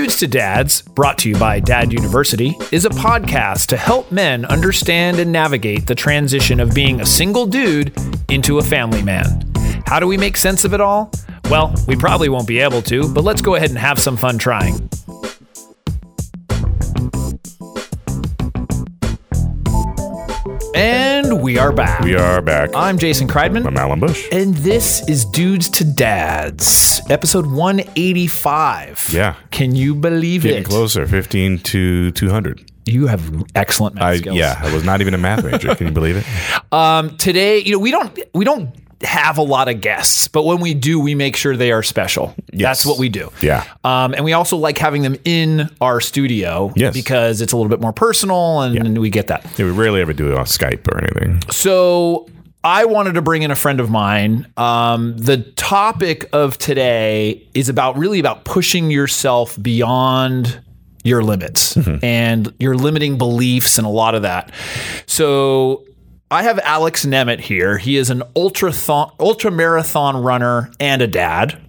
Dudes to Dads, brought to you by Dad University, is a podcast to help men understand and navigate the transition of being a single dude into a family man. How do we make sense of it all? Well, we probably won't be able to, but let's go ahead and have some fun trying. Are back. We are back. I'm Jason Kreidman. I'm Alan Bush. And this is Dudes to Dads, episode 185. Yeah. Can you believe Getting it? Getting closer, 15 to 200. You have excellent math I, skills. yeah, I was not even a math major. Can you believe it? Um, today, you know, we don't we don't have a lot of guests, but when we do, we make sure they are special. That's what we do. Yeah. Um, and we also like having them in our studio Yes. because it's a little bit more personal and we get that. Yeah, we rarely ever do it on Skype or anything. So I wanted to bring in a friend of mine. Um, the topic of today is about really about pushing yourself beyond your limits and your limiting beliefs and a lot of that. So I have Alex Nemeth here. He is an ultra ultra marathon runner and a dad.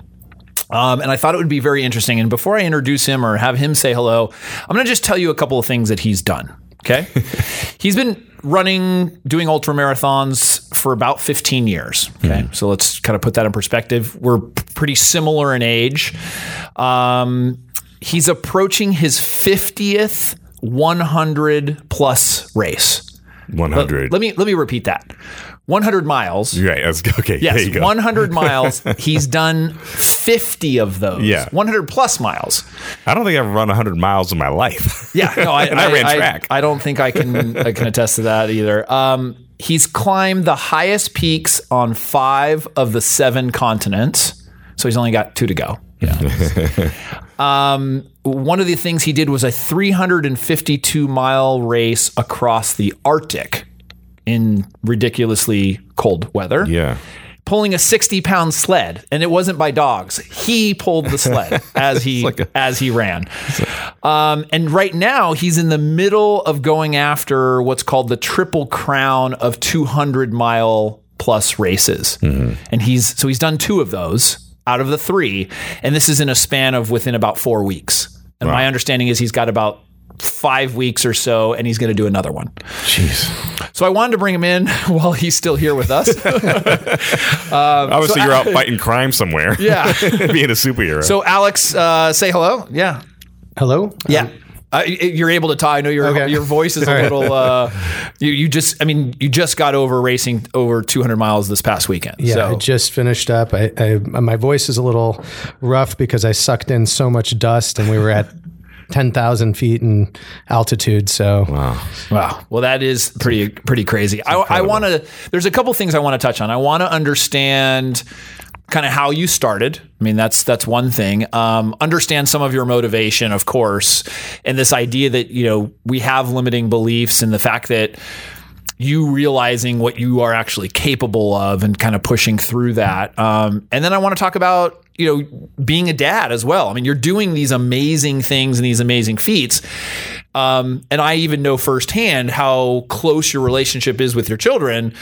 Um, and I thought it would be very interesting. And before I introduce him or have him say hello, I'm going to just tell you a couple of things that he's done. Okay. he's been running, doing ultra marathons for about 15 years. Okay. So let's kind of put that in perspective. We're p- pretty similar in age. Um, he's approaching his 50th 100 plus race. 100. Let me let me repeat that. 100 miles. right. Okay. there Yes, you go. 100 miles. He's done 50 of those. Yeah. 100 plus miles. I don't think I've run 100 miles in my life. Yeah, no, I, And I ran track. I, don't think I can I can attest to that either. Um, he's climbed the highest peaks on five of the seven continents, so he's only got two to go. Yeah. um, one of the things he did was a 352 mile race across the Arctic in ridiculously cold weather. Yeah. pulling a 60 pound sled and it wasn't by dogs. He pulled the sled as he as he ran. Um, and right now he's in the middle of going after what's called the triple crown of 200 mile plus races. And he's so he's done two of those out of the three and this is in a span of within about four weeks and my understanding is he's got about five weeks or so and he's going to do another one Jeez. so I wanted to bring him in while he's still here with us. Obviously, you're out fighting crime somewhere. Yeah. Being a superhero. So Alex, uh, say hello. Yeah, Hello? yeah. Uh, you're able to talk. I know your Okay. your voice is a little. Uh, you you just. I mean, you just got over racing over 200 miles this past weekend. Yeah, So I just finished up. I, I my voice is a little rough because I sucked in so much dust, and we were at ten thousand feet in altitude. So wow. Wow. Well, that is pretty pretty crazy. I, I want to. There's a couple things I want to touch on. I want to understand kind of how you started. I mean, that's that's one thing. Um, understand some of your motivation, of course, and this idea that you know we have limiting beliefs, and the fact that you realizing what you are actually capable of and kind of pushing through that. Um, and then I want to talk about, you know, being a dad as well. I mean, you're doing these amazing things and these amazing feats. Um, and I even know firsthand how close your relationship is with your children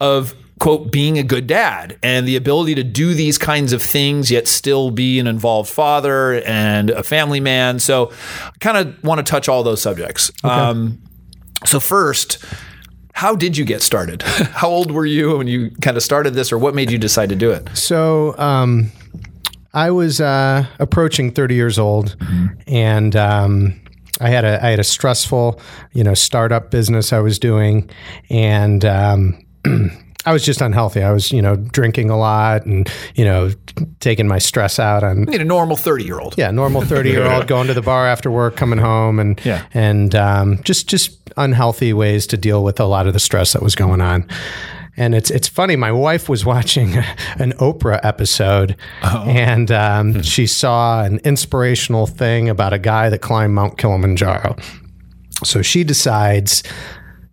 of quote being a good dad and the ability to do these kinds of things yet still be an involved father and a family man so i kind of want to touch all those subjects um, so first how did you get started? How old were you when you kind of started this, or what made you decide to do it? so um, I was uh, approaching thirty years old, and um, I had a I had a stressful you know startup business I was doing, and um, I was just unhealthy. I was you know drinking a lot and you know taking my stress out on I mean, a normal thirty-year-old. yeah, normal thirty year old going to the bar after work, coming home, and Yeah. and um, just just unhealthy ways to deal with a lot of the stress that was going on. And it's it's funny. My wife was watching an Oprah episode, and um, she saw an inspirational thing about a guy that climbed Mount Kilimanjaro. So she decides,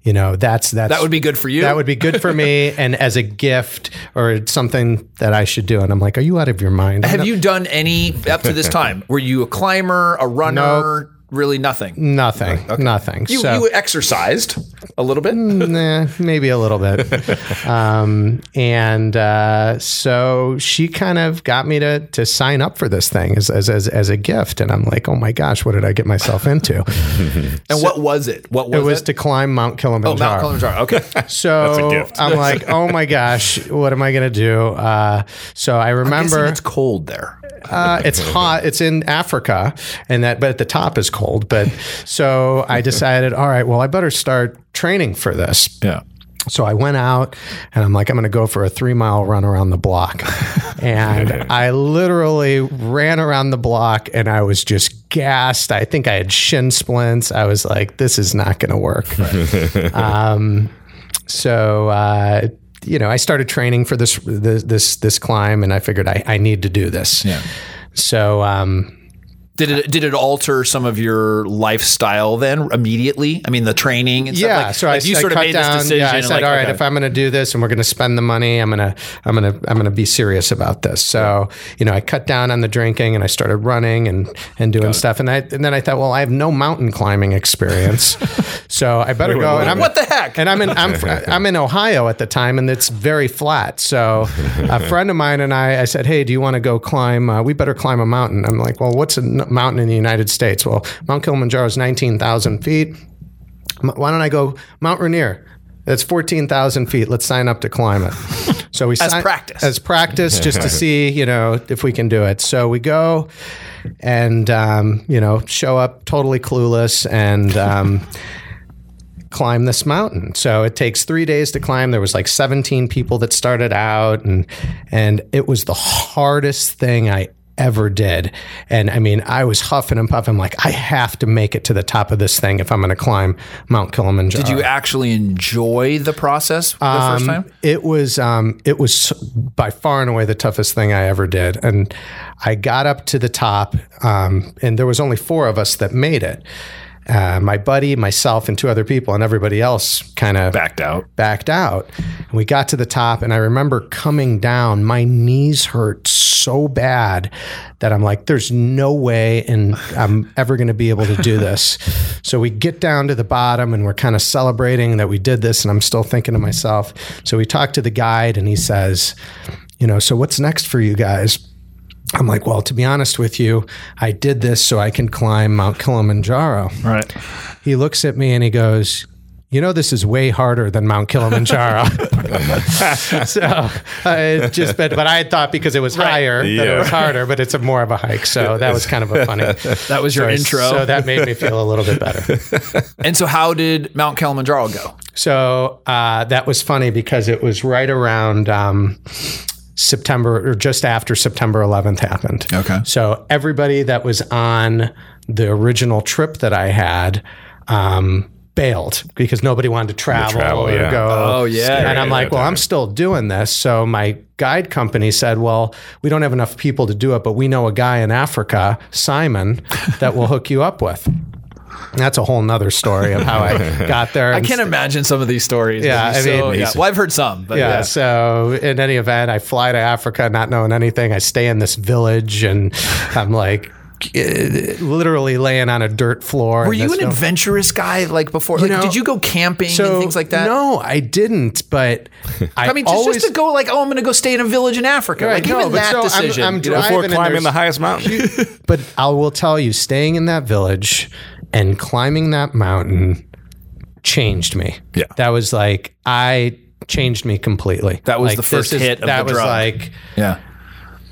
you know, that's that's That would be good for you. that would be good for me, and as a gift or something that I should do. And I'm like, are you out of your mind? Have you done any up to this time? Were you a climber, a runner? Really nothing. Nothing. Nothing. You, so you exercised a little bit. nah, maybe a little bit. um, and uh, so she kind of got me to to sign up for this thing as, as as as a gift, and I'm like, oh my gosh, what did I get myself into? And what was it? What was it was it? to climb Mount Kilimanjaro. oh, Mount Kilimanjaro. Okay. So gift. I'm like, oh my gosh, what am I going to do? Uh, so I Guessing remember it's cold there. uh, it's hot. It's in Africa, and that, but at the top is cold. But so I decided, all right, well, I better start training for this. Yeah. So I went out and I'm like, I'm going to go for a three mile run around the block. And I literally ran around the block and I was just gassed. I think I had shin splints. I was like, this is not going to work. um, so, uh, you know, I started training for this this this, this climb, and I figured I, I need to do this. Yeah. So, um, Did it did it alter some of your lifestyle then immediately? I mean, the training and stuff. yeah, like, so like I, you I sort of made down, this decision. Yeah, I said, like, all right, okay. if I'm going to do this and we're going to spend the money, I'm going to, I'm going to, I'm going to be serious about this. So, you know, I cut down on the drinking and I started running and and doing stuff. And I and then I thought, well, I have no mountain climbing experience, so I better go. and I'm what the heck? and I'm in I'm I'm in Ohio at the time, and it's very flat. So a friend of mine and I, I said, "Hey, do you want to go climb? Uh, we better climb a mountain." I'm like, "Well, what's a mountain in the United States?" Well, Mount Kilimanjaro is 19,000 feet. Why don't I go Mount Rainier? It's 14,000 feet. Let's sign up to climb it. So we As sign- practice. as practice, just to see, you know, if we can do it. So we go and, um, you know, show up totally clueless and, um, climb this mountain. So it takes three days to climb. There was like 17 people that started out and and it was the hardest thing I ever did. And I mean, I was huffing and puffing like I have to make it to the top of this thing if I'm going to climb Mount Kilimanjaro. Did you actually enjoy the process the first time? It was um, it was by far and away the toughest thing I ever did, and I got up to the top, um, and there was only four of us that made it. Uh, my buddy, myself, and two other people, and everybody else kind of Backed out. backed out. And we got to the top, and I remember coming down. My knees hurt so bad that I'm like, "There's no way, and I'm ever going to be able to do this." so we get down to the bottom, and we're kind of celebrating that we did this. And I'm still thinking to myself. So we talk to the guide, and he says, "You know, so what's next for you guys?" I'm like, well, to be honest with you, I did this so I can climb Mount Kilimanjaro. Right. He looks at me and he goes, you know, this is way harder than Mount Kilimanjaro. so I just, but, but I had thought because it was higher that it was harder, but it's a more of a hike. So that was kind of a funny. That was your so, intro. So that made me feel a little bit better. and so, how did Mount Kilimanjaro go? So uh, that was funny because it was right around um, September or just after September 11th happened. Okay. So everybody that was on the original trip that I had um, bailed because nobody wanted to travel, travel, or yeah. go. Oh, yeah. And I'm like, well, I'm still doing this. So my guide company said, well, we don't have enough people to do it, but we know a guy in Africa, Simon, that will hook you up with. That's a whole nother story of how I got there. I can't imagine some of these stories. Yeah, It'd be I so- mean- yeah. well, I've heard some, but yeah, yeah. So in any event, I fly to Africa not knowing anything. I stay in this village and I'm like eh, literally laying on a dirt floor. Were you an vil- adventurous guy like before? Like, know, did you go camping so and things like that? No, I didn't. But I, I mean, just, always just to go like, oh, I'm going to go stay in a village in Africa. Right, like no, even that so I'm- decision. I'm driving Before climbing the highest mountain. but I will tell you, staying in that village and climbing that mountain changed me. Yeah. that was like I changed me completely. That was Like, the first is- hit of that the was drug. like yeah.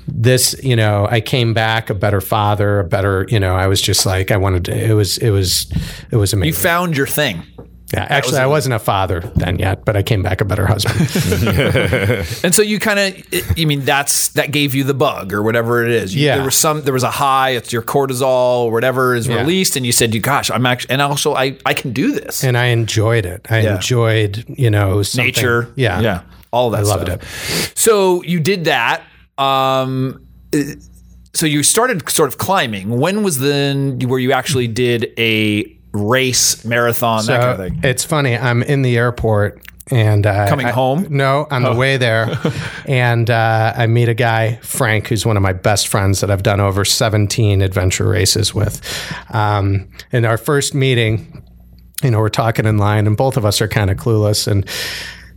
this you know i came back a better father a better you know i was just like i wanted to it was it was it was amazing. You found your thing. Yeah actually i wasn't a father then yet but i came back a better husband And so you kind of, I mean, that's that gave you the bug or whatever it is. You- Yeah. There was some, there was a high. It's your cortisol or whatever is Yeah. released, and you said, "You gosh, I'm actually," and also I I can do this. and i enjoyed it i Yeah. enjoyed you know something- Nature, yeah yeah, all of that. I loved stuff. So you did that. Um, uh, so you started sort of climbing. When was then where you actually did a race, marathon, that kind of thing? it's funny. I'm in the airport and uh, Coming I- home? No, on the way there, and uh, I meet a guy, Frank, who's one of my best friends that I've done over 17 adventure races with. Um, in our first meeting, you know, we're talking in line, and both of us are kind of clueless, and.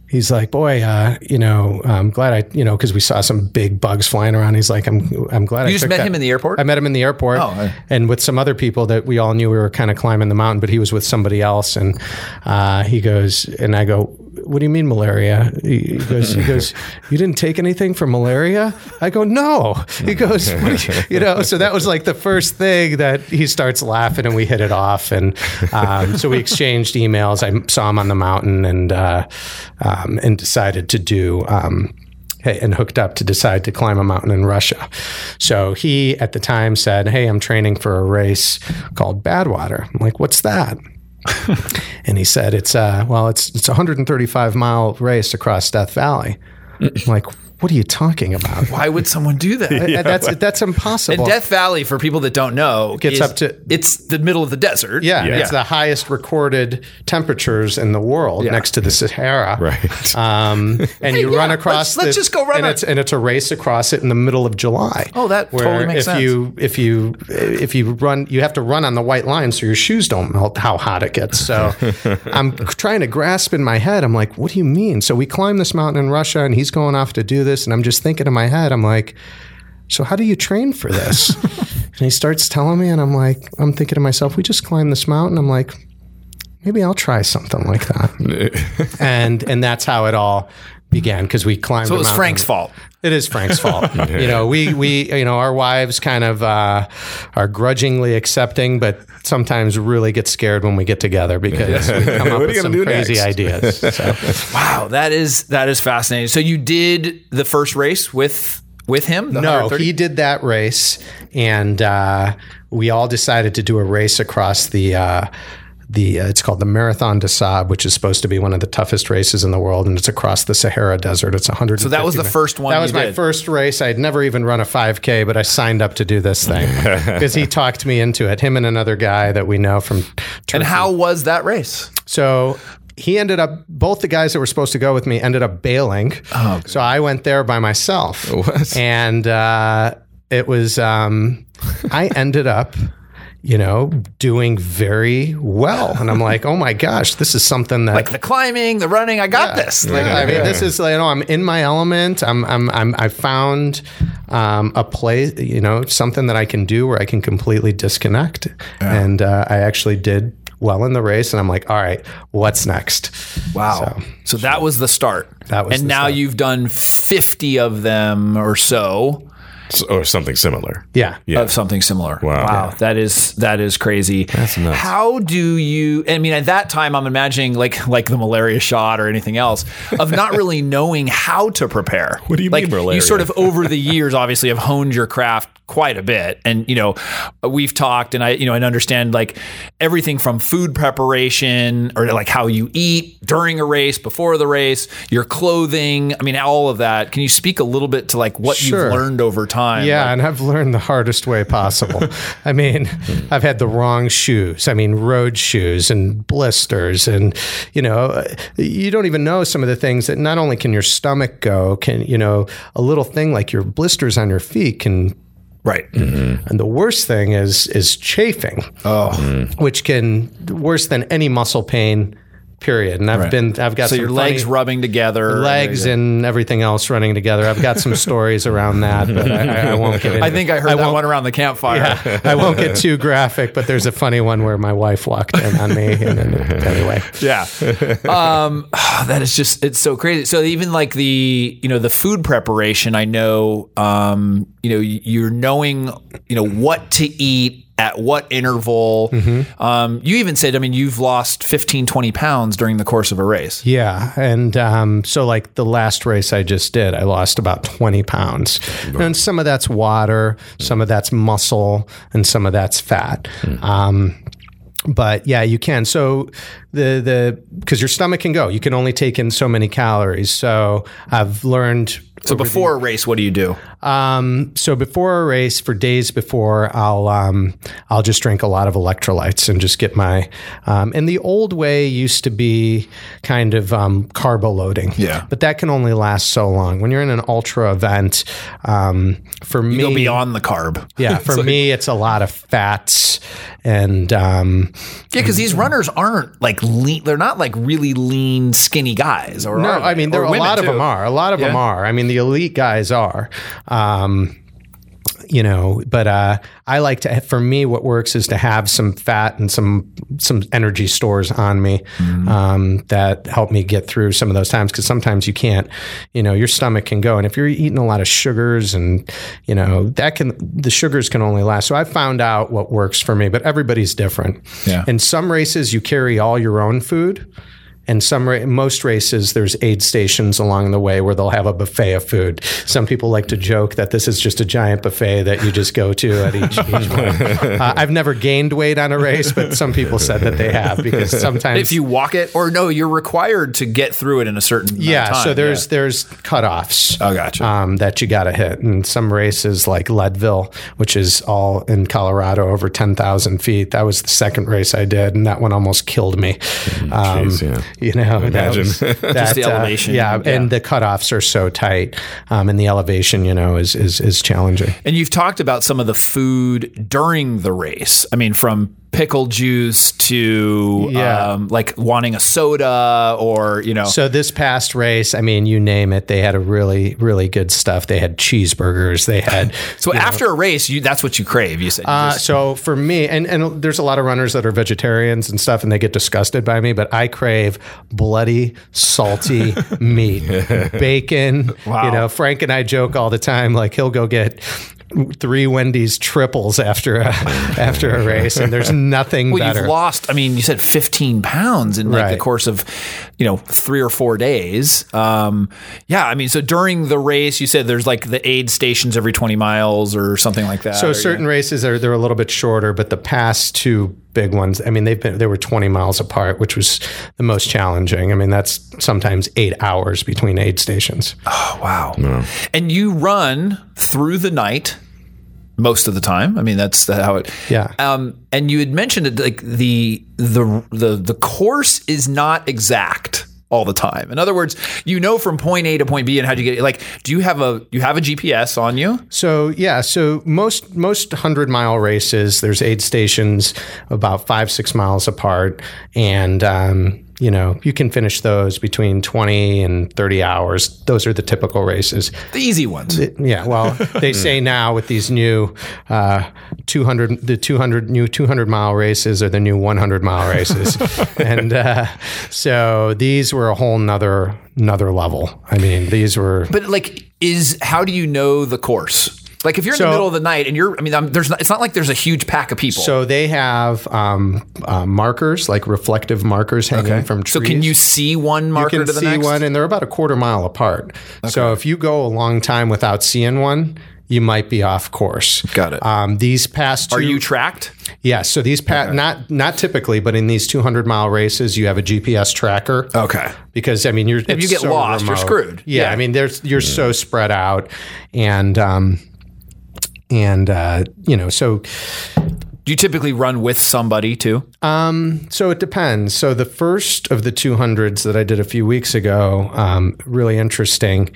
He's like, boy, uh, you know, I'm glad I, you know, because we saw some big bugs flying around. He's like, I'm, I'm glad I You just met that- him in the airport? I met him in the airport, Oh, I- and with some other people that we all knew we were kind of climbing the mountain, but he was with somebody else, and uh, he goes, and I go, "What do you mean malaria?" He goes, "He goes, you didn't take anything for malaria?" I go, "No." He goes, you-" you know, so that was like the first thing that he starts laughing, and we hit it off, and um, so we exchanged emails. I saw him on the mountain, and uh, um, and decided to do. Um, hey, and hooked up to decide to climb a mountain in Russia. So he at the time said, Hey, I'm training for a race called Badwater. I'm like, What's that? and he said, It's uh well, it's it's a 135 mile race across Death Valley. I'm like, what are you talking about? Why would someone do that? And that's that's impossible. And Death Valley, for people that don't know, Gets is- up to- it's the middle of the desert. yeah, Yeah. it's the highest recorded temperatures in the world next to the Sahara. Right. Um, and you yeah, run across. let's- let's just go run And on- it's and it's a race across it in the middle of July. Oh, that where totally makes if sense. you if you if you run, you have to run on the white line so your shoes don't melt. How hot it gets. So I'm trying to grasp in my head. I'm like, what do you mean? So we climb this mountain in Russia, and he's going off to do this, and I'm just thinking in my head, I'm like. So how do you train for this? and he starts telling me, and I'm like, I'm thinking to myself, we just climbed this mountain. I'm like, maybe I'll try something like that. and and that's how it all began because we climbed. So it the was mountain. Frank's fault. It is Frank's fault. you know, we we you know our wives kind of uh, are grudgingly accepting, but sometimes really get scared when we get together because we come up What with some gonna do crazy next? ideas. So. Wow, that is that is fascinating. So you did the first race with with him? No, 130? he did that race, and uh, we all decided to do a race across the. Uh, the uh, it's called the Marathon des Sables, which is supposed to be one of the toughest races in the world, and it's across the Sahara Desert. It's 100. So that was the first one That you was my did. first race. I'd never even run a 5K, but I signed up to do this thing because he talked me into it. Him and another guy that we know from. Turkey. And how was that race? So he ended up, both the guys that were supposed to go with me ended up bailing. Oh, so I went there by myself. it And uh, it was, um, I ended up, you know, doing very well. And I'm like, oh my gosh, this is something that. Like the climbing, the running, I got this. Like, I mean, this is you know, I'm in my element. I'm, I'm, I'm I found um, a place, you know, something that I can do where I can completely disconnect, and uh, I actually did well in the race. And I'm like, all right, what's next? wow. So, that was the start. That was and the now start. you've done 50 of them or so. So- or something similar. Yeah, Yeah. of something similar. Wow. Wow. That is that is crazy. That's nuts. How do you I mean at that time I'm imagining like like the malaria shot or anything else of not really knowing how to prepare. What do you like, mean malaria? You sort of over the years obviously have honed your craft quite a bit and you know we've talked and I you know and understand like everything from food preparation or like how you eat during a race, before the race, your clothing, I mean all of that. Can you speak a little bit to like what Sure. you've learned over time? Yeah, Like- and I've learned the hardest way possible. I mean, I've had the wrong shoes. I mean, road shoes and blisters, and you know, you don't even know some of the things that not only can your stomach go, can you know, a little thing like your blisters on your feet can. Right. Mm-hmm. And the worst thing is is chafing, Oh. which can worse than any muscle pain. Period. And I've Right. been, I've got So some your legs funny- rubbing together. legs and everything else running together. I've got some stories around that, but I, I- I won't get into I think I heard that one around the campfire. yeah, I won't get too graphic, but there's a funny one where my wife walked in on me. And then, anyway, Yeah. Um, that is just, it's so crazy. So even like the, you know, the food preparation, I know, um, you know, you're knowing, you know, what to eat at what interval. Um, you even said, I mean, you've lost 15, 20 pounds during the course of a race. yeah, and um, so like the last race I just did, I lost about 20 pounds, and some of that's water, some of that's muscle, and some of that's fat. Um, but yeah, you can. So the the because your stomach can go, you can only take in so many calories. So I've learned So before a race, what do you do? Um, so before a race, for days before, I'll um, I'll just drink a lot of electrolytes and just get my. Um, and the old way used to be kind of um, carbo loading. Yeah. But that can only last so long. When you're in an ultra event, um, for me, Go beyond the carb. yeah, for me, it's a lot of fats and um, Yeah, because these runners aren't like lean. They're not like really lean, skinny guys. Or no, I mean there are a lot of them are. A lot of them are. I mean the elite guys are. Um, you know, but uh, I like to. For me, what works is to have some fat and some some energy stores on me Mm-hmm. um, that help me get through some of those times. Because sometimes you can't, you know, your stomach can go, and if you're eating a lot of sugars, and you know that can the sugars can only last. So I found out what works for me, but everybody's different. Yeah. In some races, you carry all your own food. And some ra- most races, there's aid stations along the way where they'll have a buffet of food. Some people like to joke that this is just a giant buffet that you just go to at each, each one. Uh, I've never gained weight on a race, but some people said that they have because sometimes If you walk it, or no, you're required to get through it in a certain amount yeah, time. so there's there's cutoffs. Oh, gotcha. Um, that you got to hit, and some races like Leadville, which is all in Colorado, over ten thousand feet. That was the second race I did, and that one almost killed me. Um, Jeez, yeah. You know, that Imagine. was- that, the uh, elevation, yeah, yeah. and the cutoffs are so tight, um, and the elevation, you know, is is is challenging. And you've talked about some of the food during the race. I mean, from pickle juice to Yeah. um, like wanting a soda or, you know. So this past race, I mean, you name it, they had a really really good stuff. They had cheeseburgers. They had So after a race, you that's what you crave. You said. Uh, so for me, and, and there's a lot of runners that are vegetarians and stuff, and they get disgusted by me, but I crave bloody, salty meat, bacon. Wow. You know, Frank and I joke all the time, like he'll go get three Wendy's triples after a after a race, and there's nothing well, better. you've lost. I mean, you said 15 pounds in like the course of, you know, three or four days. Um, yeah, I mean, so during the race, you said there's like the aid stations every 20 miles or something like that. So or, certain races are they're a little bit shorter, but the past two big ones, I mean, they've been they were 20 miles apart, which was the most challenging. I mean, that's sometimes eight hours between aid stations. Oh, wow. And you run through the night most of the time. I mean, that's the, how it. Yeah. Um, and you had mentioned that like the the the the course is not exact all the time. In other words, you know from point A to point B, and how do you get it? Like, do you have a you have a GPS on you? So yeah, so most most hundred mile races, there's aid stations about five six miles apart, and um, you know you can finish those between twenty and thirty hours. Those are the typical races. The easy ones. Yeah, well, they say now with these new uh, 200, the 200 new 200 mile races are the new 100 mile races, and uh, so these were a whole nother another level. I mean, these were But like, is how do you know the course? Like, if you're in So- the middle of the night and you're, I mean, I'm, there's not, it's not like there's a huge pack of people. So they have um, uh, markers, like reflective markers hanging from trees. So can you see one marker You can see next? one, and they're about a quarter mile apart. So if you go a long time without seeing one, you might be off course. Got it. Um, these past two, Are you tracked? Yes. So these pa- not not typically, but in these 200 mile races, you have a GPS tracker. Okay. Because I mean, you're if you get lost, you're screwed. Yeah, Yeah. I mean, there's you're so spread out, and um, and uh, you know, so Do you typically run with somebody too? So it depends. So the first of the 200s that I did a few weeks ago, um, really interesting.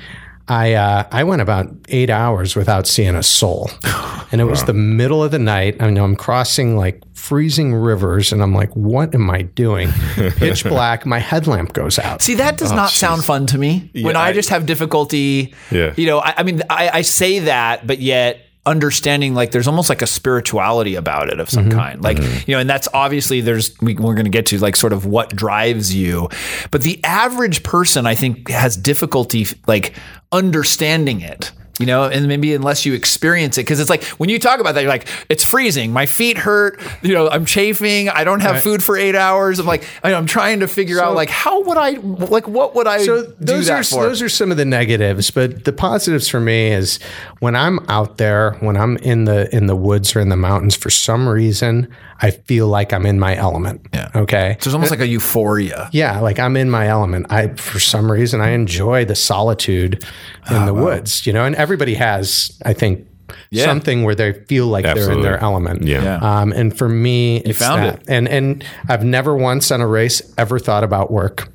I uh, I went about eight hours without seeing a soul, and it was the middle of the night. I know I'm crossing like freezing rivers, and I'm like, "What am I doing?" Pitch black. My headlamp goes out. See, that does not sound fun to me. when I, I- just have difficulty, Yeah. you know, I, I mean, I, I say that, but yet understanding like there's almost like a spirituality about it of some mm-hmm. kind. Like mm-hmm. you know and that's obviously there's we, we're going to get to like sort of what drives you. But the average person i think has difficulty like understanding it you know, and maybe unless you experience it, because it's like when you talk about that, you're like, it's freezing, my feet hurt, you know, I'm chafing, I don't have Right. food for eight hours. I'm like, I- I'm trying to figure out like how would I, like, what would I so do those that are for? those are some of the negatives, but the positives for me is when I'm out there, when I'm in the in the woods or in the mountains, for some reason I feel like I'm in my element. Yeah. Okay. so it's almost like a euphoria. Yeah, like I'm in my element. I for some reason I enjoy the solitude in Ah, the woods, you know, and everybody has, I think, Yeah. something where they feel like they're in their element. Yeah. Yeah. Um, and for me, it's found that. And and I've never once on a race ever thought about work.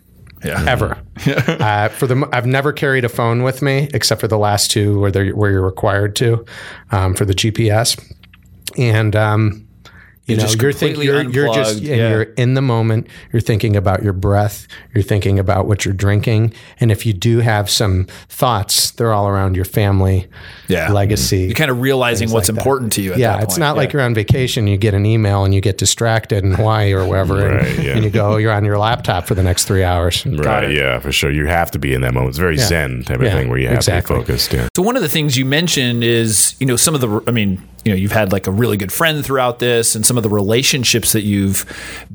Yeah. Ever. uh, for the, I've never carried a phone with me except for the last two where they where you're required to, um, for the GPS. And um, you, know, just you're thinking you're, you're just unplugged, and yeah. you're in the moment. You're thinking about your breath. You're thinking about what you're drinking. And if you do have some thoughts, they're all around your family, Yeah. legacy. You're kind of realizing what's like that. important to you. At yeah, that it's point. not like you're on vacation. You get an email and you get distracted in Hawaii or wherever, Right, and, yeah. and you go. You're on your laptop for the next three hours. Right. Yeah, for sure. You have to be in that moment. It's very zen type of Yeah, thing where you have exactly. to be focused. Yeah. So one of the things you mentioned is, you know, some of the, I mean, you know, you've had like a really good friend throughout this and some of the relationships that you've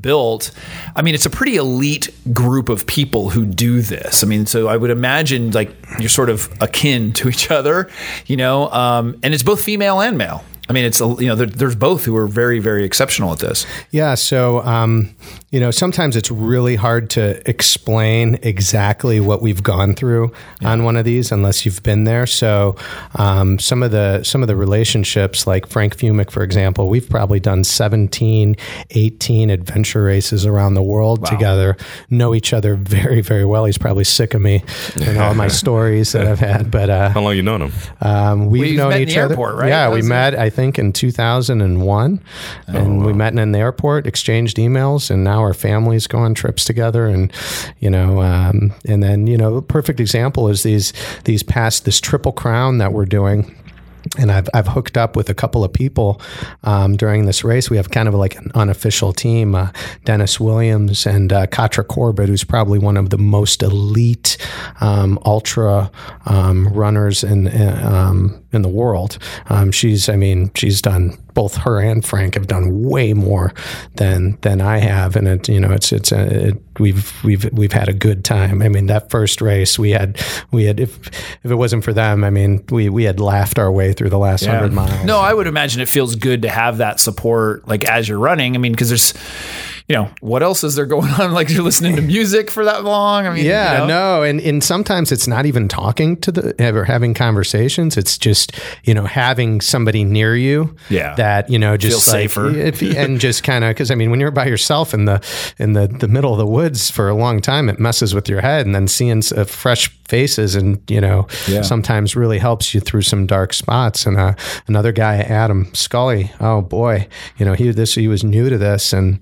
built. I mean, it's a pretty elite group of people who do this. I mean, so I would imagine like you're sort of akin to each other, you know, um, and it's both female and male. I mean, it's, you know, there, there's both who are very, very exceptional at this. Yeah. So, um, you know, sometimes it's really hard to explain exactly what we've gone through on one of these unless you've been there. So, um, some of the some of the relationships, like Frank Fumich, for example, we've probably done 17, 18 adventure races around the world together. Know each other very, very well. He's probably sick of me and all my stories that I've had, but uh, How long you known him? um, we've Well, you've known met in each the other. airport, right? Yeah, That we was it? met. I think in 2001, and we met in the airport, exchanged emails, and now our families go on trips together. And you know, um, and then you know, a perfect example is these these past this triple crown that we're doing. And I've, I've hooked up with a couple of people um, during this race. We have kind of like an unofficial team uh, Dennis Williams and uh, Catra Corbett, who's probably one of the most elite um, ultra um, runners in, um, in the world. Um, she's, I mean, she's done both her and Frank have done way more than than I have, and it you know it's it's a, it, we've we've we've had a good time. I mean that first race we had we had if if it wasn't for them, I mean we we had laughed our way through the last hundred miles. No, I would imagine it feels good to have that support, like as you're running. I mean, because there's, you know, what else is there going on? Like you're listening to music for that long. I mean, Yeah, you know? no, and and sometimes it's not even talking to the or having conversations. It's just you know having somebody near you. Yeah. that you know just Feel like, safer. if, and just kind of because I mean when you're by yourself in the in the the middle of the woods for a long time, it messes with your head, and then seeing uh, fresh faces and you know Yeah. sometimes really helps you through some dark spots. And uh, another guy, Adam Scully, oh boy, you know he this he was new to this and.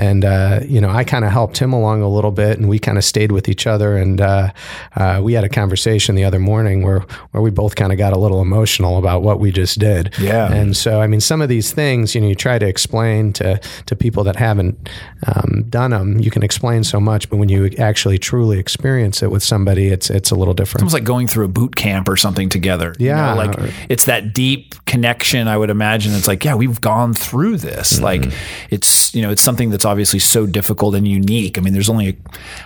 And uh, you know, I kind of helped him along a little bit, and we kind of stayed with each other. And uh, uh, we had a conversation the other morning where where we both kind of got a little emotional about what we just did. Yeah. And so, I mean, some of these things, you know, you try to explain to to people that haven't um, done them. You can explain so much, but when you actually truly experience it with somebody, it's it's a little different. It's almost like going through a boot camp or something together. you Yeah. know, like it's that deep connection. I would imagine it's like, yeah, we've gone through this. Mm-hmm. Like it's you know, it's something that's obviously so difficult and unique. I mean, there's only a,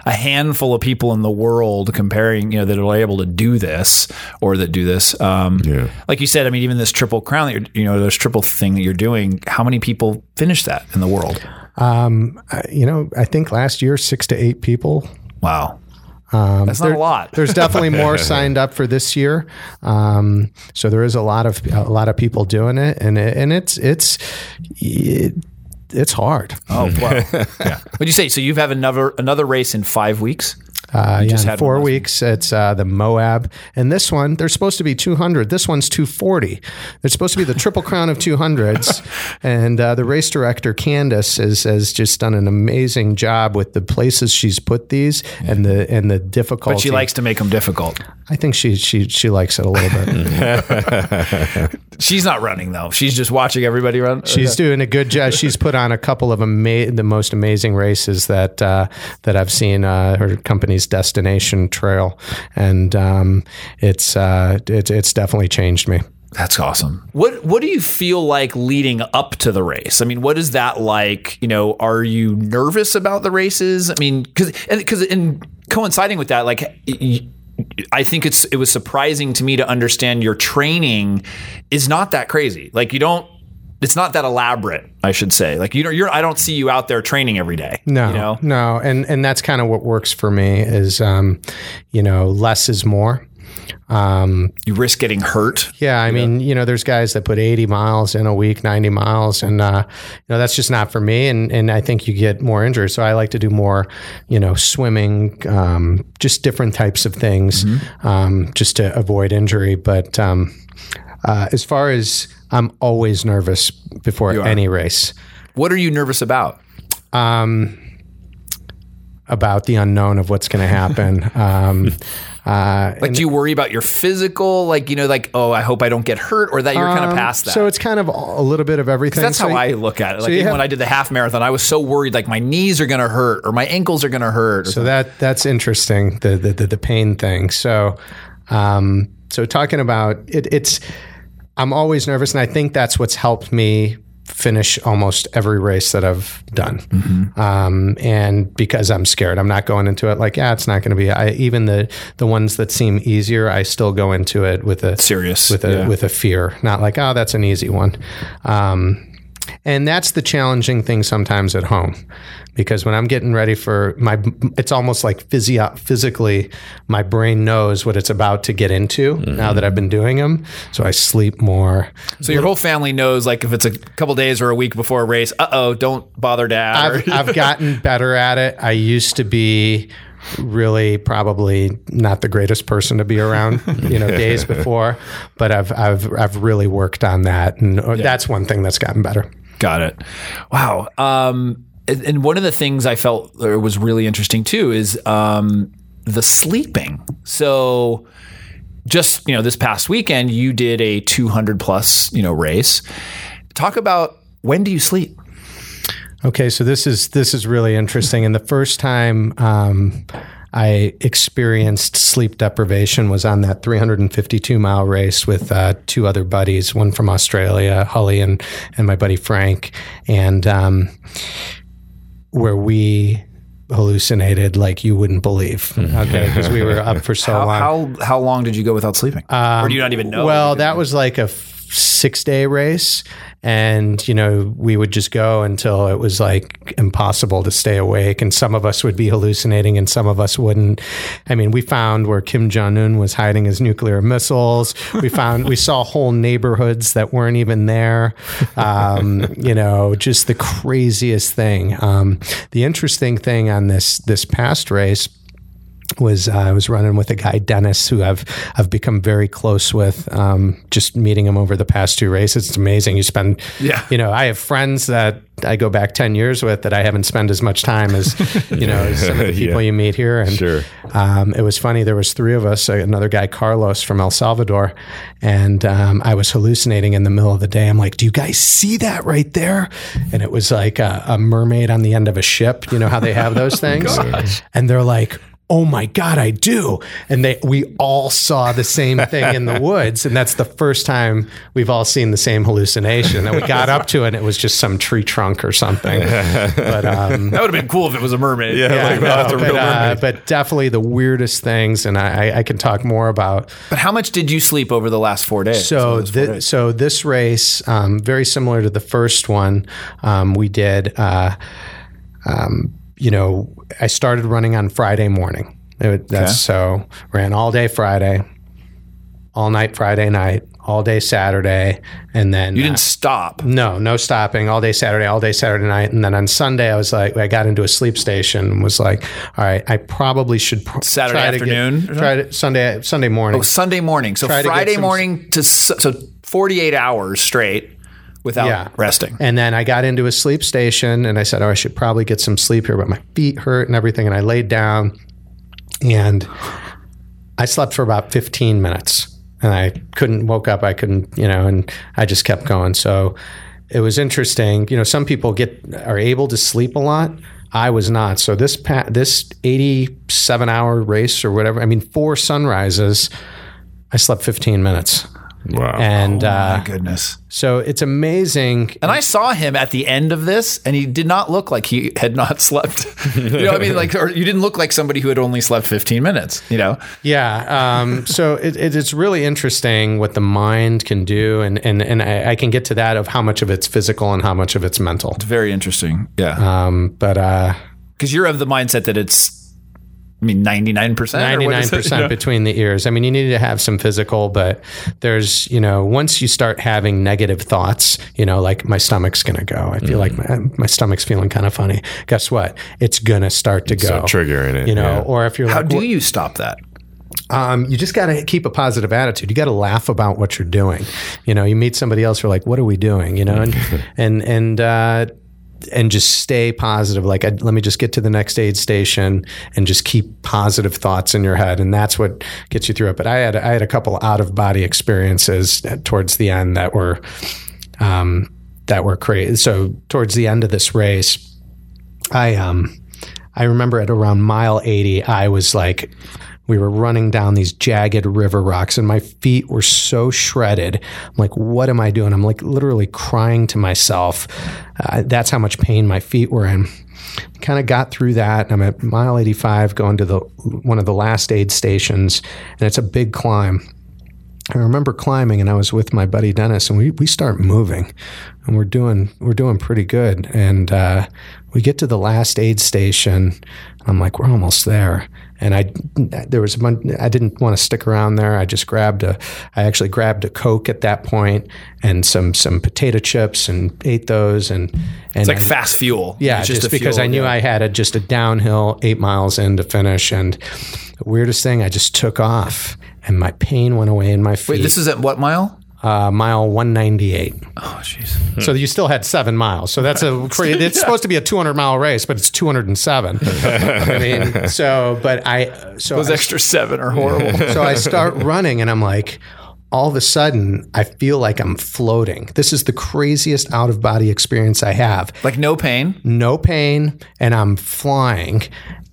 a handful of people in the world comparing, you know, that are able to do this or that do this. Um, Yeah. Like you said, I mean, even this triple crown that you're, you know, this triple thing that you're doing. How many people finish that in the world? Um, you know, I think last year six to eight people Wow, Um, that's not a lot. There's definitely more signed up for this year, um, so there is a lot of a lot of people doing it, and it, and it's it's it, it's hard. Oh, wow. yeah. What'd you say? So you have another another race in five weeks? Uh, yeah, just in had four one weeks. It's uh, the Moab, and this one they're supposed to be 200. This one's 240. They're supposed to be the triple crown of 200s, and uh, the race director Candace has, has just done an amazing job with the places she's put these and the and the difficulty. But she likes to make them difficult. I think she she she likes it a little bit. She's not running though. She's just watching everybody run. She's doing a good job. She's put on a couple of ama- the most amazing races that uh, that I've seen uh, her company's Cities Destination Trail, and um, it's uh, it's it's definitely changed me. That's awesome. What what do you feel like leading up to the race? I mean, what is that like? You know, are you nervous about the races? I mean, because because in coinciding with that, like. I think it's it was surprising to me to understand your training is not that crazy. Like you don't it's not that elaborate, I should say. Like you know, you're I don't see you out there training every day. No, you know? no, and and that's kind of what works for me is, um, you know, less is more. Um, you risk getting hurt. Yeah, I mean, you know, there's guys that put 80 miles in a week, 90 miles, and uh, you know that's just not for me. And and I think you get more injured. So I like to do more, you know, swimming, um, just different types of things, mm-hmm. um, just to avoid injury. But um, uh, as far as I'm always nervous before any race. What are you nervous about? Um, about the unknown of what's going to happen. Um, uh, like, do you worry about your physical? Like, you know, like, oh, I hope I don't get hurt, or that you're um, kind of past that. So it's kind of a little bit of everything. That's so how I look at it. Like, so even have, when I did the half marathon, I was so worried, like my knees are going to hurt or my ankles are going to hurt. So that that's interesting. The the the, the pain thing. So, um, so talking about it, it's. I'm always nervous, and I think that's what's helped me finish almost every race that I've done. Mm-hmm. Um, and because I'm scared, I'm not going into it like, yeah, it's not going to be. I, even the the ones that seem easier, I still go into it with a serious, with a yeah. with a fear, not like, oh, that's an easy one. Um, and that's the challenging thing sometimes at home because when I'm getting ready for my, it's almost like physio- physically, my brain knows what it's about to get into mm-hmm. now that I've been doing them. So I sleep more. So your whole family knows, like, if it's a couple days or a week before a race, uh oh, don't bother dad. I've, I've gotten better at it. I used to be really probably not the greatest person to be around, you know, days before, but I've I've I've really worked on that, and yeah. that's one thing that's gotten better. Got it. Wow. Um, and one of the things I felt was really interesting too is um, the sleeping. So just you know this past weekend you did a 200 plus you know race. Talk about when do you sleep? Okay, so this is this is really interesting. And the first time um, I experienced sleep deprivation was on that 352 mile race with uh, two other buddies, one from Australia, Holly, and and my buddy Frank, and um, where we hallucinated like you wouldn't believe. Hmm. Okay, because we were up for so how, long. How how long did you go without sleeping? Um, or do you not even know? Well, that was like a six day race, and you know we would just go until it was like impossible to stay awake and some of us would be hallucinating and some of us wouldn't. I mean we found where kim jong-un was hiding his nuclear missiles. We found we saw whole neighborhoods that weren't even there. Um, you know just the craziest thing. Um, the interesting thing on this this past race was uh, I was running with a guy Dennis who I've I've become very close with. Um, just meeting him over the past two races, it's amazing. You spend, yeah, you know, I have friends that I go back ten years with that I haven't spent as much time as you know as some of the people yeah. you meet here. And sure. um, it was funny. There was three of us. Another guy, Carlos from El Salvador, and um, I was hallucinating in the middle of the day. I'm like, "Do you guys see that right there?" And it was like a, a mermaid on the end of a ship. You know how they have those things, oh, and they're like oh my god i do. And they we all saw the same thing in the woods and that's the first time we've all seen the same hallucination. And we got up to it and it was just some tree trunk or something. But um, that would have been cool if it was a mermaid. Yeah, yeah like, no, but, uh, but, definitely the weirdest things and I, I, can talk more about but how much did you sleep over the last four days? So th- days? so this race um, very similar to the first one um, we did uh, um, you know, I started running on Friday morning. It, that's okay. so ran all day Friday, all night Friday night, all day Saturday, and then you didn't uh, stop. No, no stopping. All day Saturday, all day Saturday night, and then on Sunday I was like, I got into a sleep station and was like, all right, I probably should pr- Saturday afternoon, to get, try to Sunday Sunday morning. Oh, Sunday morning. So try Friday to morning to so forty eight hours straight without yeah. resting. And then I got into a sleep station and I said, Oh, I should probably get some sleep here, but my feet hurt and everything. And I laid down and I slept for about 15 minutes and I couldn't, woke up, I couldn't, you know, and I just kept going. So it was interesting. You know, some people get, are able to sleep a lot. I was not. So this pa- this 87 hour race or whatever, I mean, four sunrises, I slept 15 minutes. Wow. And uh, My goodness. so it's amazing. And I saw him at the end of this, and he did not look like he had not slept. you know, what I mean, like, or you didn't look like somebody who had only slept 15 minutes. You know, Yeah. Um, so it, it, it's really interesting what the mind can do. And, and, and I, I can get to that of how much of it's physical and how much of it's mental. very interesting. Yeah, Um, but uh, because you're of the mindset that it's, I mean, 99 percent, 99% between the ears. I mean, you need to have some physical, but there's, you know, once you start having negative thoughts, you know, like my stomach's going to go. I feel like my, my stomach's feeling kind of funny. Guess what? It's going to start to go. Start triggering it, You know, yeah. or if you're How like, do you stop that? um, you just got to keep a positive attitude. You got to laugh about what you're doing. You know, you meet somebody else, you're like, what are we doing? You know, and, and, and, uh, and just stay positive. Like, I, let me just get to the next aid station and just keep positive thoughts in your head, and that's what gets you through it. But I had I had a couple out of body experiences towards the end that were um, that were crazy. So towards the end of this race, I um I remember at around mile 80, I was like, we were running down these jagged river rocks and my feet were so shredded. I'm like, what am I doing? I'm like literally crying to myself. Uh, that's how much pain my feet were in. Kind of got through that. I'm at mile 85 going to the one of the last aid stations and it's a big climb. I remember climbing and I was with my buddy Dennis and we, we start moving and we're doing we're doing pretty good and uh, we get to the last aid station I'm like we're almost there and I there was a bunch, I didn't want to stick around there I just grabbed a I actually grabbed a coke at that point and some some potato chips and ate those and and It's like I- fast fuel. yeah, It's just, a because fuel, I knew yeah. I had a, just a downhill eight miles in to finish. And the weirdest thing, I just took off and my pain went away in my feet. Wait, this is at what mile? Uh, mile 198. Oh, jeez. So you still had seven miles. So that's a pretty, it's supposed to be a 200 mile race, but it's 207. I mean, so, but I, so Those I, extra seven are horrible. so I start running and I'm like, all of a sudden, I feel like I'm floating. This is the craziest out of body experience I have. like no pain. no pain and I'm flying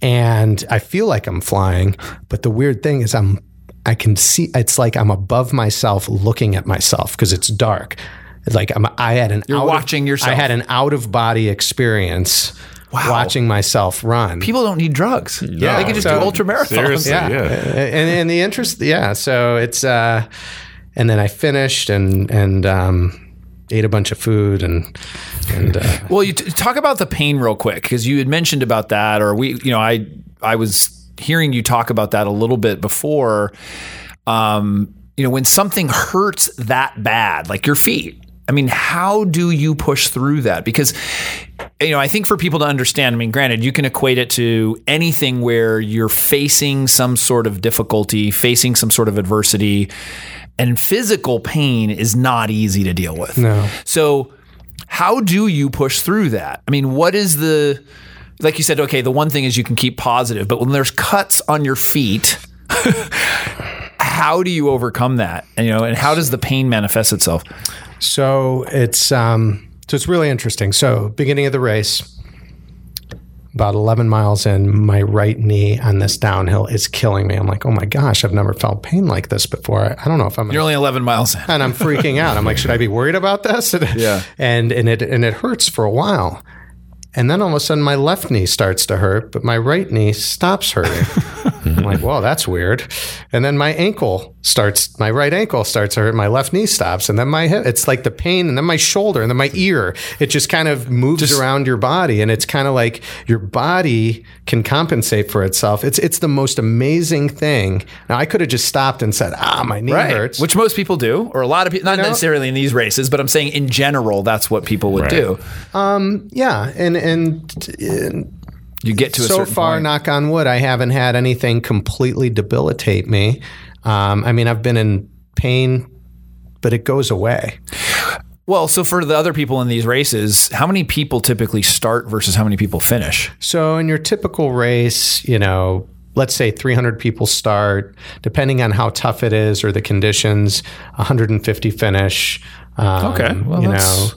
and I feel like I'm flying but the weird thing is I'm I can see it's like I'm above myself looking at myself because it's dark like I'm, I had an You're out of- watching yourself. I had an out of body experience Wow. watching myself run People don't need drugs. Yeah, they can just So- do ultra marathons. Yeah. yeah. And, and the interest, yeah. So it's, uh, and then I finished and, and, um, ate a bunch of food and, and, uh, Well, you t- talk about the pain real quick because you had mentioned about that, or we, you know, I I was hearing you talk about that a little bit before. Um, you know, when something hurts that bad, like your feet. I mean, how do you push through that? Because, you know, I think for people to understand, I mean, granted, you can equate it to anything where you're facing some sort of difficulty, facing some sort of adversity, and physical pain is not easy to deal with. No. So, how do you push through that? I mean, what is the like you said, okay, the one thing is you can keep positive, but when there's cuts on your feet, how do you overcome that? And you know, and how does the pain manifest itself? So it's um, so it's really interesting. So beginning of the race, about 11 miles in, my right knee on this downhill is killing me. I'm like, oh my gosh, I've never felt pain like this before. I, I don't know if I'm. You're only 11 miles in. and I'm freaking out. I'm like, should I be worried about this? Yeah. And and it and it hurts for a while. And then all of a sudden, my left knee starts to hurt, but my right knee stops hurting. I'm like, well, that's weird. And then my ankle starts, my right ankle starts to hurt, my left knee stops, and then my hip, it's like the pain, and then my shoulder, and then my ear. It just kind of moves around your body, and it's kind of like your body can compensate for itself. It's it's the most amazing thing. Now, I could have just stopped and said, ah, my knee hurts. Which most people do, or a lot of people, not know? necessarily in these races, but I'm saying in general, that's what people would Right. do. yeah, and and. and You get to a so certain far, point. knock on wood, I haven't had anything completely debilitate me. Um, I mean, I've been in pain, but it goes away. Well, so for the other people in these races, how many people typically start versus how many people finish? So, in your typical race, you know, let's say 300 people start, depending on how tough it is or the conditions, 150 finish. Um, Okay, well, you know,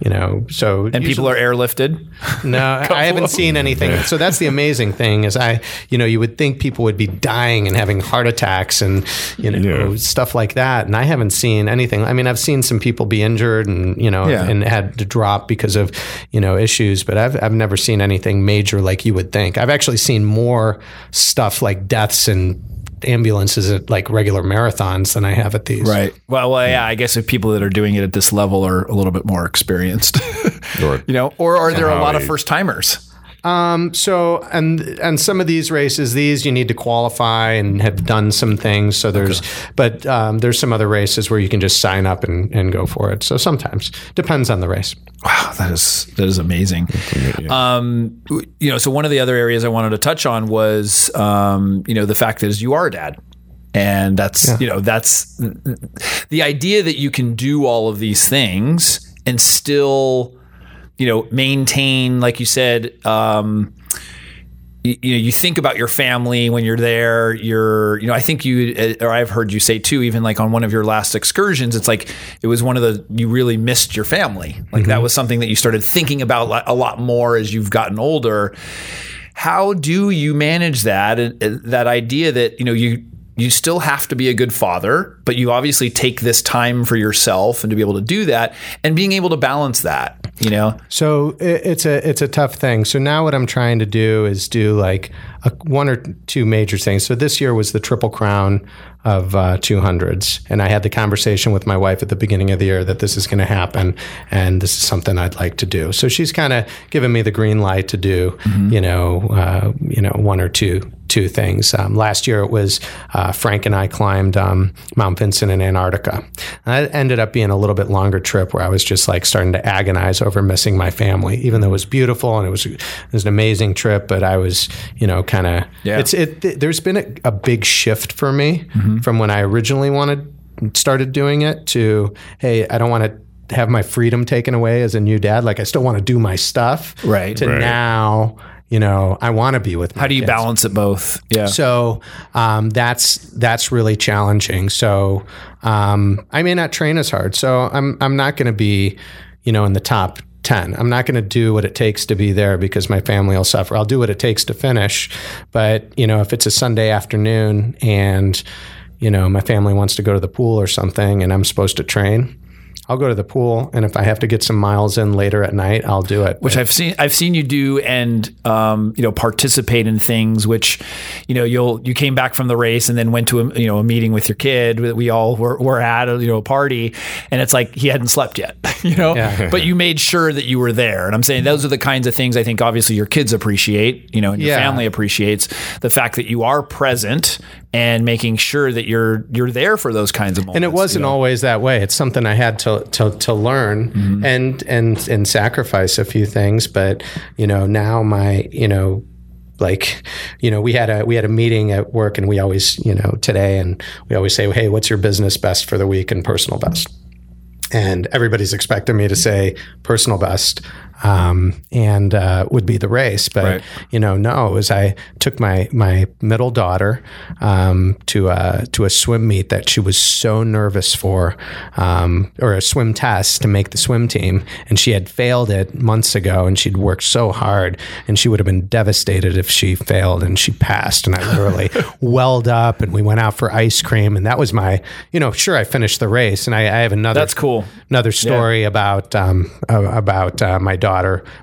you know, so And people are airlifted. no, I haven't seen anything. So that's the amazing thing is I, you know, you would think people would be dying and having heart attacks and you know Yeah. stuff like that, and I haven't seen anything. I mean, I've seen some people be injured and you know Yeah. and had to drop because of you know issues, but I've I've never seen anything major like you would think. I've actually seen more stuff like deaths and ambulances at like regular marathons than I have at these. Right. Well, well, yeah. I guess if people that are doing it at this level are a little bit more experienced, Or you know, or are there a lot of first timers? Um, so and and some of these races, these you need to qualify and have done some things. So there's, but um, there's some other races where you can just sign up and, and go for it. So sometimes depends on the race. Wow, that is that is amazing. Um, you know, so one of the other areas I wanted to touch on was, um, you know, the fact is you are a dad. And that's, you know, that's the idea that you can do all of these things and still, you know, maintain, like you said, um, you, you know, you think about your family when you're there. You're, you know, I think you, uh, or I've heard you say too, even like on one of your last excursions, it's like it was one of the you really missed your family. Like that was something that you started thinking about a lot more as you've gotten older. How do you manage that? uh, uh, That idea that you know you you still have to be a good father, but you obviously take this time for yourself and to be able to do that, and being able to balance that. You know, So it's a it's a tough thing. So now what I'm trying to do is do like a, one or two major things. So this year was the triple crown of uh, 200s, and I had the conversation with my wife at the beginning of the year that this is going to happen, and this is something I'd like to do. So she's kind of given me the green light to do, you know, uh, you know, one or two two things. Um, last year it was uh, Frank and I climbed um, Mount Vinson in Antarctica. And that ended up being a little bit longer trip where I was just like starting to agonize over missing my family, even though it was beautiful and it was it was an amazing trip. But I was, you know, kind of Yeah. it's it. th- There's been a, a big shift for me from when I originally wanted started doing it to hey, I don't want to have my freedom taken away as a new dad. Like I still want to do my stuff. Right. To Right. now, you know, I want to be with. My how do you kids. balance it both? Yeah. So um, that's that's really challenging. So um, I may not train as hard. So I'm I'm not going to be, you know, in the top. 10. I'm not going to do what it takes to be there because my family will suffer. I'll do what it takes to finish. But, you know, if it's a Sunday afternoon and, you know, my family wants to go to the pool or something and I'm supposed to train, I'll go to the pool. And if I have to get some miles in later at night, I'll do it. which I've seen I've seen you do and um, you know participate in things which you know you'll you came back from the race and then went to a you know a meeting with your kid that we all were, were at a you know a party and it's like he hadn't slept yet you know Yeah. but you made sure that you were there and I'm saying those are the kinds of things I think obviously your kids appreciate you know and your Yeah. family appreciates the fact that you are present and making sure that you're you're there for those kinds of moments and it wasn't always that way. It's something I had to to, to learn Mm-hmm. and and and sacrifice a few things. But you know, now my you know like you know we had a we had a meeting at work and we always you know today and we always say hey what's your business best for the week and personal best and everybody's expecting me to say personal best um, and uh, would be the race. But Right. you know, no, it was I took my my middle daughter um, to a to a swim meet that she was so nervous for, um, or a swim test to make the swim team, and she had failed it months ago, and she'd worked so hard, and she would have been devastated if she failed, and she passed, and I literally welled up, and we went out for ice cream, and that was my, you know, sure I finished the race, and I, I have another That's cool. another story about um, about uh, my daughter,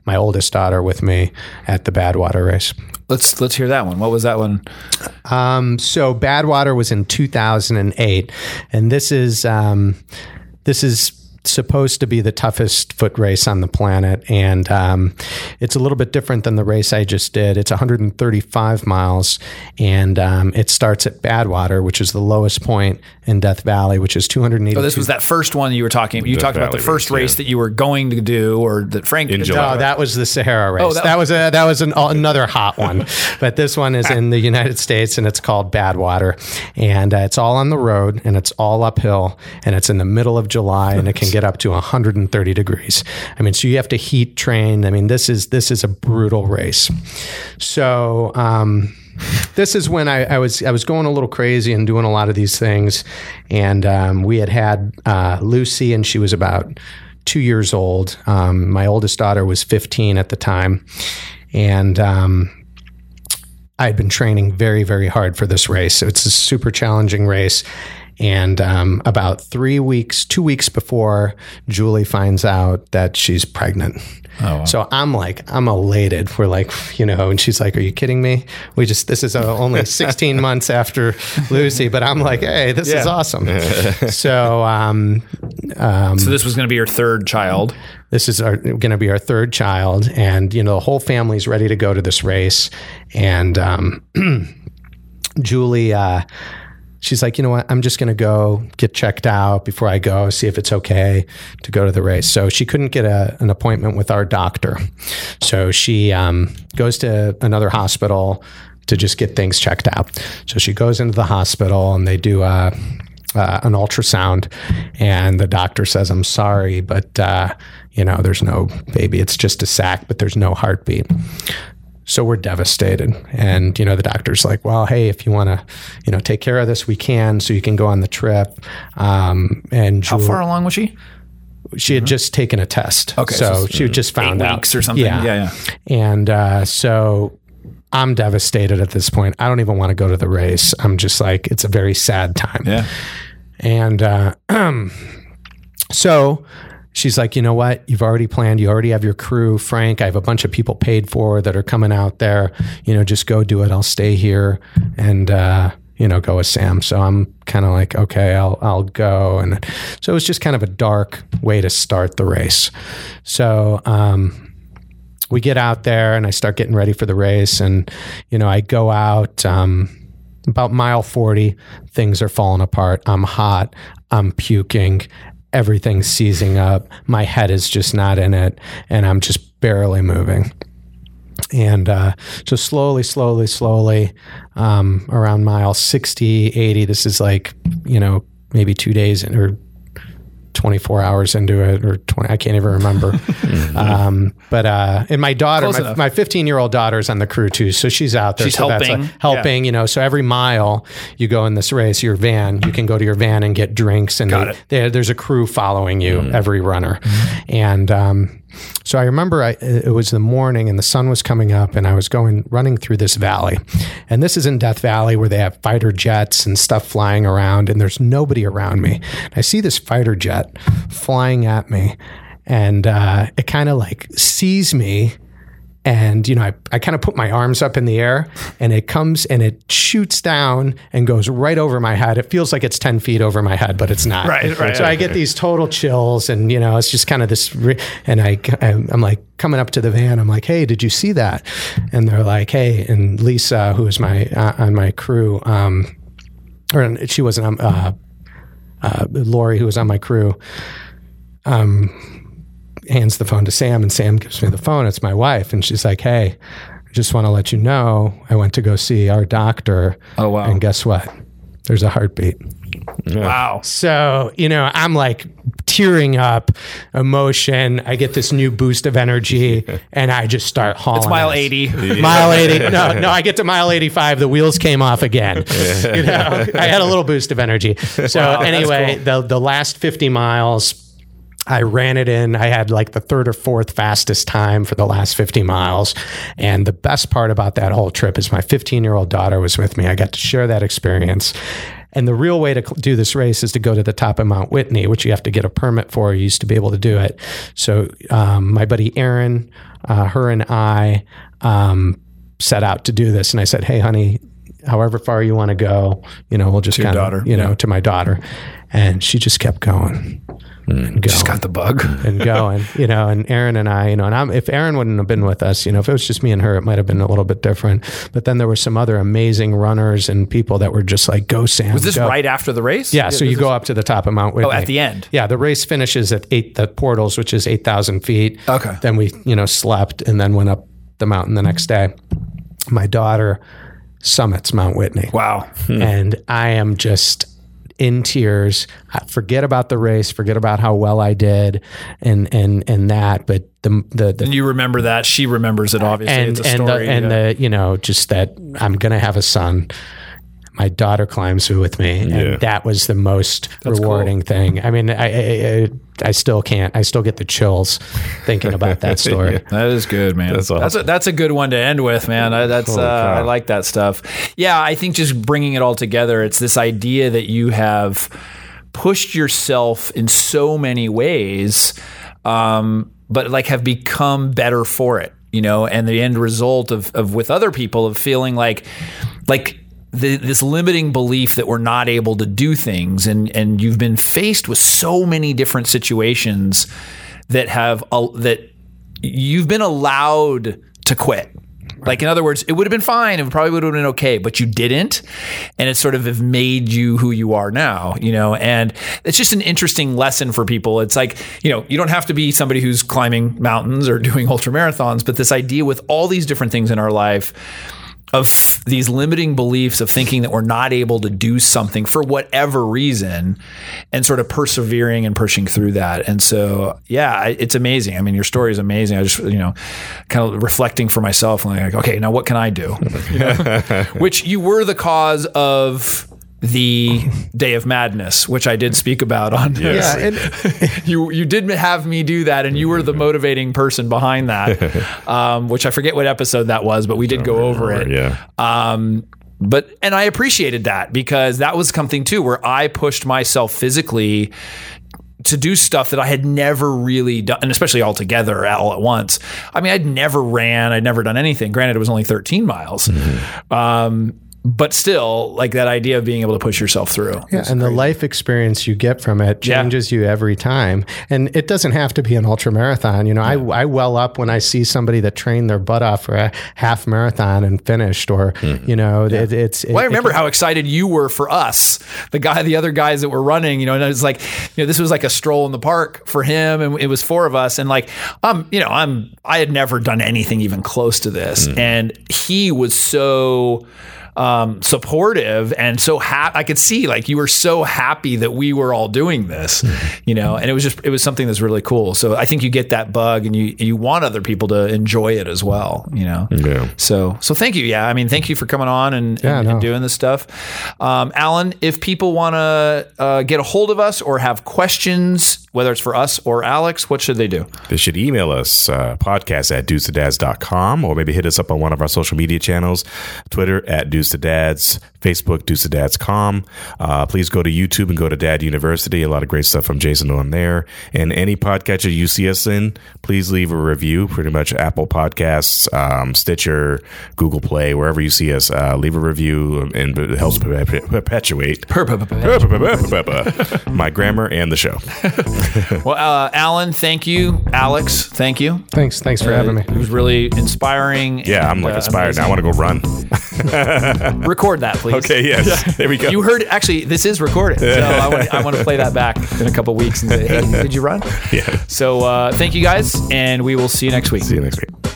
my oldest daughter, with me at the Badwater race. let's let's hear that one what was that one Um, so Badwater was in 2008, and this is um, this is supposed to be the toughest foot race on the planet, and um, it's a little bit different than the race I just did. It's 135 miles, and um, it starts at Badwater, which is the lowest point in Death Valley, which is 280. Oh, this was that first one you were talking. About. You Death talked about the first race, race yeah. that you were going to do, or that Frank In did. July. No, that was the Sahara race. Oh, that- that, was a that was an, another hot one, but this one is in the United States and it's called Badwater, and uh, it's all on the road and it's all uphill and it's in the middle of July and it can get up to 130 degrees. I mean, so you have to heat train. I mean, this is this is a brutal race. So. Um, this is when I, I was I was going a little crazy and doing a lot of these things, and um, we had had uh, Lucy, and she was about two years old. Um, my oldest daughter was 15 at the time, and um, I had been training very, very hard for this race. It's a super challenging race. And um, about three weeks, two weeks before Julie finds out that she's pregnant. Oh, wow. So I'm like, I'm elated. We're like, you know, and she's like, "Are you kidding me? We just this is uh, only 16 months after Lucy, but I'm like, hey, this yeah. is awesome." so, um, um, so this was going to be your third child. This is going to be our third child, and you know, the whole family's ready to go to this race, and um, Julie. Uh, she's like, you know what? I'm just going to go get checked out before I go, see if it's okay to go to the race. So she couldn't get a, an appointment with our doctor. So she um, goes to another hospital to just get things checked out. So she goes into the hospital and they do a, uh, an ultrasound, and the doctor says, "I'm sorry, but uh, you know, there's no baby. It's just a sac, but there's no heartbeat." So we're devastated. And, you know, the doctor's like, well, hey, if you want to, you know, take care of this, we can, so you can go on the trip. Um, and how far along was she? She had mm-hmm. just taken a test. Okay. So, so she just found out. weeks or something. Yeah. Yeah. yeah. And uh, so I'm devastated at this point. I don't even want to go to the race. I'm just like, it's a very sad time. Yeah. And uh, so she's like, you know what? You've already planned. You already have your crew. Frank, I have a bunch of people paid for that are coming out there. You know, just go do it. I'll stay here and, uh, you know, go with Sam. So I'm kind of like, okay, I'll, I'll go. And so it was just kind of a dark way to start the race. So, um, we get out there and I start getting ready for the race. And, you know, I go out, um, about mile 40, things are falling apart. I'm hot. I'm puking everything's seizing up. My head is just not in it, and I'm just barely moving. And uh, so slowly, slowly, slowly, um, around mile 60, 80, this is like, you know, maybe two days or 24 hours into it or 20 i can't even remember. Um, but uh, and my daughter my, 15 year old daughter's on the crew too so she's out there. She's so helping like helping. Yeah. you know so every mile you go in this race your van you can go to your van and get drinks and they, they, there's a crew following you mm. every runner. Mm. and um, so I remember I, it was the morning and the sun was coming up, and I was going running through this valley. And this is in Death Valley where they have fighter jets and stuff flying around, and there's nobody around me. I see this fighter jet flying at me, and uh, it kind of like sees me and you know I, I kind of put my arms up in the air and it comes and it shoots down and goes right over my head. It feels like it's 10 feet over my head but it's not. Right right so i get these total chills and you know it's just kind of this and I, i'm like coming up to the van. I'm like hey did you see that? And they're like hey and lisa who is my uh, on my crew um, or she wasn't um, uh, uh, lori who was on my crew um hands the phone to Sam, and Sam gives me the phone. It's my wife, and she's like, "Hey, I just want to let you know I went to go see our doctor. Oh wow! And guess what? There's a heartbeat. Wow. So, you know, I'm like tearing up, emotion. I get this new boost of energy and I just start hauling. It's mile 80. Mile 80. No, no, I get to mile 85. The wheels came off again. you know, I had a little boost of energy. So, wow, anyway, cool. the, the last 50 miles, I ran it in. I had like the third or fourth fastest time for the last 50 miles. And the best part about that whole trip is my 15 year old daughter was with me. I got to share that experience. And the real way to do this race is to go to the top of Mount Whitney, which you have to get a permit for. You used to be able to do it. So um, my buddy Aaron, uh, her and I um, set out to do this. And I said, hey, honey, however far you want to go, you know, we'll just kind of, you know, yeah. to my daughter. And she just kept going and going. Just got the bug and going, you know. And Aaron and I, you know, and I'm, if Aaron wouldn't have been with us, you know, if it was just me and her, it might have been a little bit different. But then there were some other amazing runners and people that were just like, "Go, Sam!" Was this go. right after the race? Yeah. yeah so you go up to the top of Mount Whitney. Oh, at the end. Yeah, the race finishes at eight the portals, which is eight thousand feet. Okay. Then we, you know, slept and then went up the mountain the next day. My daughter summits Mount Whitney. Wow. Hmm. And I am just in tears. Forget about the race, forget about how well I did, and and and that. But the the, the And you remember that. She remembers it, obviously. and it's a and story. the and yeah. the you know just that I'm gonna have a son. My daughter climbs with me, Yeah. and that was the most rewarding thing. I mean, I, I I I still can't. I still get the chills thinking about that story. That is good, man. That's That's a, that's a good one to end with, man. I, that's uh, I like that stuff. Yeah, I think just bringing it all together, it's this idea that you have pushed yourself in so many ways, um, but like have become better for it, you know. And the end result of of with other people of feeling like like. The, this limiting belief that we're not able to do things, and and you've been faced with so many different situations that have uh, that you've been allowed to quit. Like in other words, it would have been fine. It probably would have been okay, but you didn't, and it sort of have made you who you are now. You know, and it's just an interesting lesson for people. It's like you know, you don't have to be somebody who's climbing mountains or doing ultra marathons, but this idea with all these different things in our life of these limiting beliefs of thinking that we're not able to do something for whatever reason and sort of persevering and pushing through that. And so, yeah, it's amazing. I mean, your story is amazing. I just, you know, kind of reflecting for myself and like, okay, now what can I do? You know? Which you were the cause of the day of madness, which I did speak about on Yeah, and you you did have me do that, and you were the motivating person behind that. Um, which I forget what episode that was, but we did go over it. Yeah. Um, but and I appreciated that because that was something too where I pushed myself physically to do stuff that I had never really done, and especially all together all at once. I mean, I'd never ran, I'd never done anything. Granted, it was only 13 miles. Um, but still, like that idea of being able to push yourself through. Yeah, and the life experience you get from it Yeah. changes you every time. And it doesn't have to be an ultra marathon. You know, I, I well up when I see somebody that trained their butt off for a half marathon and finished, or you know, it, it's. Well, I it- remember how excited you were for us, the guy, the other guys that were running. You know, and it was like, you know, this was like a stroll in the park for him, and it was four of us. And like, um, you know, I'm, I had never done anything even close to this, and he was so. Um, supportive and so happy. I could see like you were so happy that we were all doing this, you know, and it was just it was something that's really cool. So I think you get that bug and you you want other people to enjoy it as well, you know. Yeah. So so thank you. Yeah, I mean, thank you for coming on and, Yeah, and, no. and doing this stuff. Um, Alan, if people want to uh, get a hold of us or have questions, whether it's for us or Alex, what should they do? They should email us, uh, podcast at deucedads.com, or maybe hit us up on one of our social media channels Twitter at deuce Facebook, deucedads.com. Uh, please go to YouTube and go to Dad University. A lot of great stuff from Jason on there. And any podcatcher you see us in, please leave a review. Pretty much Apple Podcasts, um, Stitcher, Google Play, wherever you see us, uh, leave a review and it helps perpetuate my grammar and the show. Well, uh, Alan, thank you. Alex, thank you. Thanks, thanks for having me. It was really inspiring. Yeah, I'm like uh, inspired now. I want to go run. Record that, please. Okay, yes. There we go. You heard actually this is recorded, so I want, I want to play that back in a couple weeks and say, "Hey, did you run?" Yeah. So uh, thank you guys, and we will see you next week. See you next week.